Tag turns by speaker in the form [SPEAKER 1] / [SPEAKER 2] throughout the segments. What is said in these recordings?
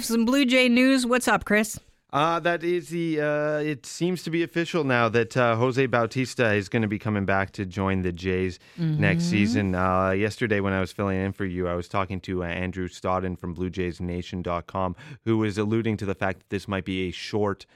[SPEAKER 1] Some Blue Jay news. What's up, Chris?
[SPEAKER 2] Uh, that is the. Uh, it seems to be official now that uh, Jose Bautista is going to be coming back to join the Jays
[SPEAKER 1] Mm-hmm.
[SPEAKER 2] next season. Uh, yesterday, when I was filling in for you, I was talking to uh, Andrew Stoeten from BlueJaysNation.com, who was alluding to the fact that this might be a short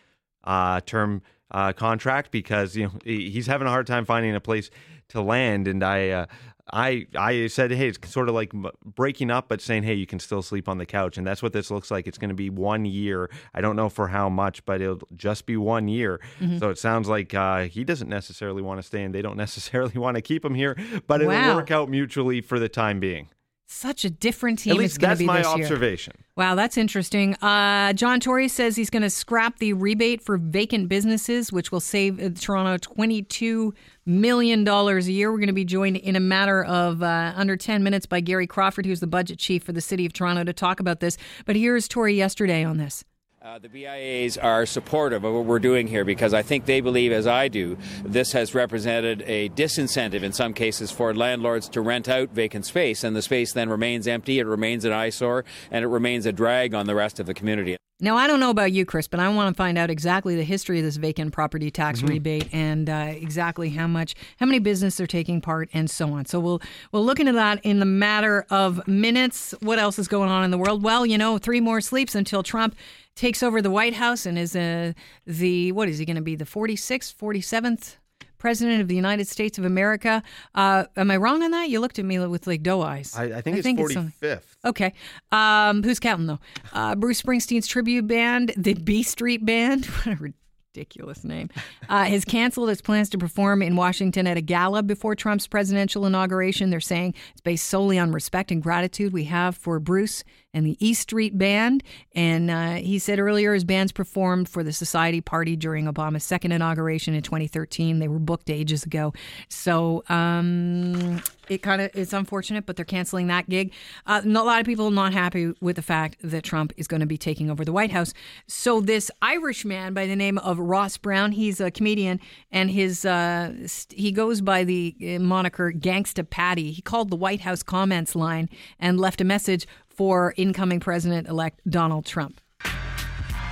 [SPEAKER 2] uh, term uh, contract because you know he's having a hard time finding a place to land. And I, uh, I, I said, hey, it's sort of like breaking up, but saying, hey, you can still sleep on the couch, and that's what this looks like. It's going to be one year. I don't know for how much, but it'll just be one year. So it sounds like uh, he doesn't necessarily want to stay, and they don't necessarily want to keep him here, but it'll
[SPEAKER 1] Wow.
[SPEAKER 2] work out mutually for the time being.
[SPEAKER 1] Such a different team
[SPEAKER 2] At
[SPEAKER 1] it's
[SPEAKER 2] least
[SPEAKER 1] going to
[SPEAKER 2] that's
[SPEAKER 1] be
[SPEAKER 2] my
[SPEAKER 1] this year.
[SPEAKER 2] observation.
[SPEAKER 1] Wow, that's interesting. Uh, John Tory says he's going to scrap the rebate for vacant businesses, which will save uh, Toronto $22 million a year. We're going to be joined in a matter of uh, under 10 minutes by Gary Crawford, who's the budget chief for the city of Toronto, to talk about this. But here's Tory yesterday on this.
[SPEAKER 3] Uh, the BIAs are supportive of what we're doing here because I think they believe, as I do, this has represented a disincentive in some cases for landlords to rent out vacant space, and the space then remains empty, it remains an eyesore, and it remains a drag on the rest of the community.
[SPEAKER 1] Now, I don't know about you, Chris, but I want to find out exactly the history of this vacant property tax
[SPEAKER 2] Mm-hmm.
[SPEAKER 1] rebate and uh, exactly how much, how many businesses are taking part, and so on. So we'll we'll look into that in the matter of minutes. What else is going on in the world? Well, you know, three more sleeps until Trump takes over the White House and is uh, the what is he going to be the 46th, 47th president of the United States of America? Uh, am I wrong on that? You looked at me with like doe eyes.
[SPEAKER 2] I, I think it's forty
[SPEAKER 1] something-
[SPEAKER 2] fifth.
[SPEAKER 1] Okay. Um, who's counting though? Uh, Bruce Springsteen's tribute band, the B Street Band, what a ridiculous name, uh, has canceled its plans to perform in Washington at a gala before Trump's presidential inauguration. They're saying it's based solely on respect and gratitude we have for Bruce and the East Street Band. And uh, he said earlier his bands performed for the Society Party during Obama's second inauguration in 2013. They were booked ages ago. So um, it kind of it's unfortunate, but they're canceling that gig. Uh, a lot of people not happy with the fact that Trump is going to be taking over the White House. So this Irish man by the name of Ross Brown, he's a comedian, and his uh, he goes by the uh, moniker Gangsta Patty. He called the White House comments line and left a message for incoming President-elect Donald Trump.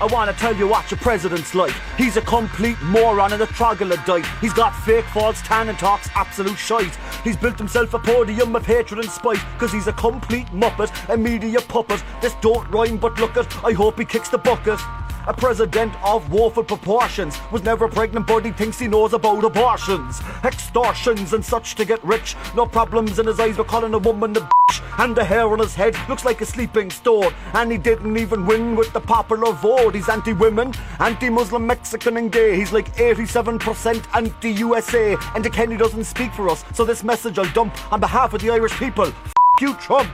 [SPEAKER 4] I wanna tell you what your president's like. He's a complete moron and a troglodyte. He's got fake false tan and talks absolute shite. He's built himself a podium of hatred and spite, cause he's a complete muppet, a media puppet. This don't rhyme, but look at, I hope he kicks the bucket. A president of woeful proportions was never pregnant, but he thinks he knows about abortions, extortions, and such to get rich. No problems in his eyes, we're calling a woman a bitch, and the hair on his head looks like a sleeping stone. And he didn't even win with the popular vote. He's anti-women, anti-Muslim, Mexican, and gay. He's like 87% anti-USA, and Enda Kenny doesn't speak for us. So this message I'll dump on behalf of the Irish people. F- you, Trump.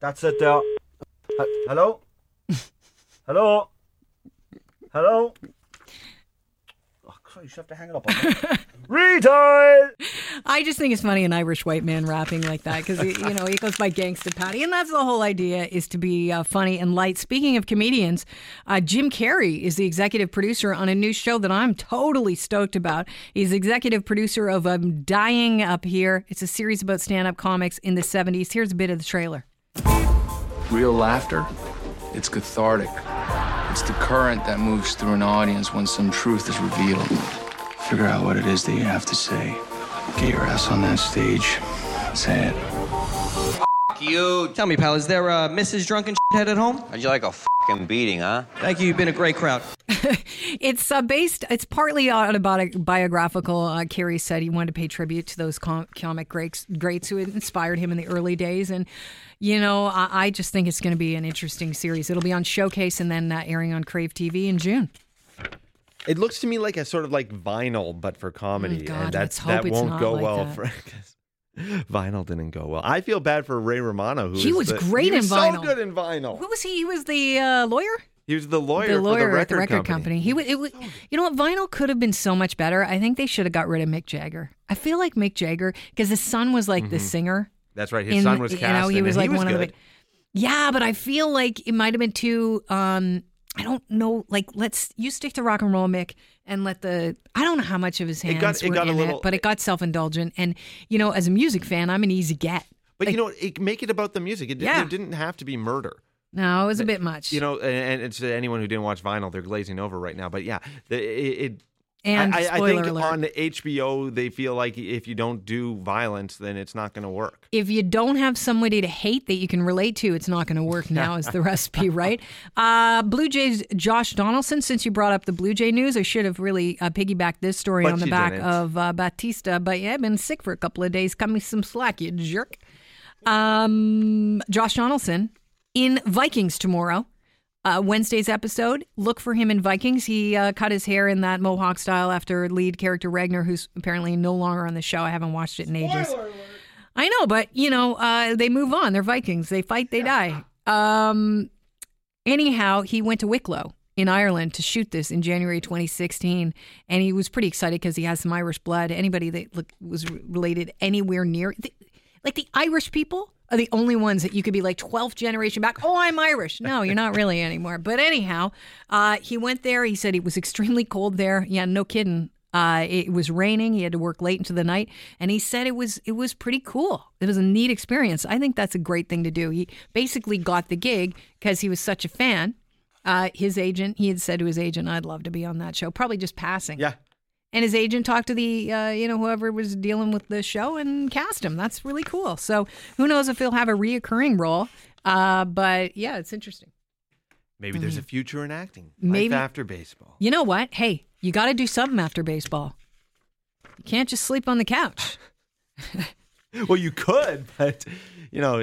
[SPEAKER 4] That's it. There. Uh, hello. Hello? Hello? Christ, you have to hang it up on me. Redial!
[SPEAKER 1] I just think it's funny an Irish white man rapping like that because you know he goes by Gangsta Patty, and that's the whole idea is to be uh, funny and light. Speaking of comedians, uh, Jim Carrey is the executive producer on a new show that I'm totally stoked about. He's executive producer of I'm Dying Up Here. It's a series about stand-up comics in the '70s. Here's a bit of the trailer.
[SPEAKER 5] Real laughter, it's cathartic. It's the current that moves through an audience when some truth is revealed. Figure out what it is that you have to say. Get your ass on that stage. Say it.
[SPEAKER 6] You.
[SPEAKER 7] Tell me, pal, is there a Mrs. Drunken Head at home?
[SPEAKER 6] How'd you like a fucking beating, huh?
[SPEAKER 7] Thank you. You've been a great crowd.
[SPEAKER 1] It's uh, based. It's partly autobiographical. Uh, Carrey said he wanted to pay tribute to those com- comic greats, greats who had inspired him in the early days, and you know, I, I just think it's going to be an interesting series. It'll be on Showcase and then uh, airing on Crave TV in June.
[SPEAKER 2] It looks to me like a sort of like vinyl, but for comedy,
[SPEAKER 1] Mm, God,
[SPEAKER 2] and
[SPEAKER 1] let's
[SPEAKER 2] that's
[SPEAKER 1] hope
[SPEAKER 2] that
[SPEAKER 1] it's
[SPEAKER 2] won't
[SPEAKER 1] not
[SPEAKER 2] go
[SPEAKER 1] like
[SPEAKER 2] well
[SPEAKER 1] that.
[SPEAKER 2] for. vinyl didn't go well. I feel bad for Ray Romano, who
[SPEAKER 1] He was
[SPEAKER 2] the-
[SPEAKER 1] great
[SPEAKER 2] he
[SPEAKER 1] in
[SPEAKER 2] was so
[SPEAKER 1] vinyl.
[SPEAKER 2] good in vinyl.
[SPEAKER 1] Who was he? He was the uh, lawyer.
[SPEAKER 2] He was the lawyer,
[SPEAKER 1] the lawyer
[SPEAKER 2] for the record,
[SPEAKER 1] at the record company. He was. It was. You know what? Vinyl could have been so much better. I think they should have got rid of Mick Jagger. I feel like Mick Jagger because his son was like the singer.
[SPEAKER 2] That's right. His
[SPEAKER 1] in-
[SPEAKER 2] son was
[SPEAKER 1] you
[SPEAKER 2] cast.
[SPEAKER 1] know, he
[SPEAKER 2] in
[SPEAKER 1] was like one
[SPEAKER 2] good.
[SPEAKER 1] of the. Yeah, but I feel like it might have been too. um I don't know. Like, let's you stick to rock and roll, Mick, and let the. I don't know how much of his hands
[SPEAKER 2] got- it
[SPEAKER 1] were
[SPEAKER 2] got a
[SPEAKER 1] in
[SPEAKER 2] little-
[SPEAKER 1] it, but it got self indulgent. And you know, as a music fan, I'm an easy get.
[SPEAKER 2] But you know, it, make it about the music. It,
[SPEAKER 1] Yeah.
[SPEAKER 2] there didn't have to be murder.
[SPEAKER 1] No, it was a bit much.
[SPEAKER 2] You know, and, and it's uh, anyone who didn't watch Vinyl, they're glazing over right now. But yeah, the, it, it
[SPEAKER 1] and
[SPEAKER 2] I, I- I think
[SPEAKER 1] alert.
[SPEAKER 2] on HBO they feel like if you don't do violence, then it's not going to work.
[SPEAKER 1] if you don't have somebody to hate that you can relate to, it's not going to work now, is the recipe, right? Uh, Blue Jays Josh Donaldson, since you brought up the Blue Jay news, I should have really uh, piggybacked this story
[SPEAKER 2] But
[SPEAKER 1] on the back
[SPEAKER 2] didn't.
[SPEAKER 1] of uh, Bautista, but yeah, I've been sick for a couple of days. Cut me some slack, you jerk. Um, Josh Donaldson in Vikings tomorrow. Uh, Wednesday's episode. Look for him in Vikings. He uh, cut his hair in that mohawk style after lead character Ragnar, who's apparently no longer on the show. I haven't watched it in ages. I know, but you know, uh, they move on. They're Vikings. They fight, they die. Um, anyhow, he went to Wicklow in Ireland to shoot this in January 2016, and he was pretty excited because he has some Irish blood. Anybody that look, was related anywhere near, like the Irish people. Are the only ones that you could be like 12th generation back. Oh, I'm Irish. No, you're not really anymore. But anyhow, uh, he went there. He said it was extremely cold there. Yeah, no kidding. Uh, it was raining. He had to work late into the night, and he said it was it was pretty cool. It was a neat experience. I think that's a great thing to do. He basically got the gig because he was such a fan. Uh, his agent, he had said to his agent, "I'd love to be on that show." Probably just passing.
[SPEAKER 2] Yeah.
[SPEAKER 1] And his agent talked to the uh, you know whoever was dealing with the show and cast him. That's really cool. So who knows if he'll have a reoccurring role? Uh, but yeah, it's interesting.
[SPEAKER 2] Maybe there's a future in acting.
[SPEAKER 1] Maybe-
[SPEAKER 2] after baseball.
[SPEAKER 1] You know what? Hey, you got to do something after baseball. You can't just sleep on the couch.
[SPEAKER 2] Well, you could, but you know,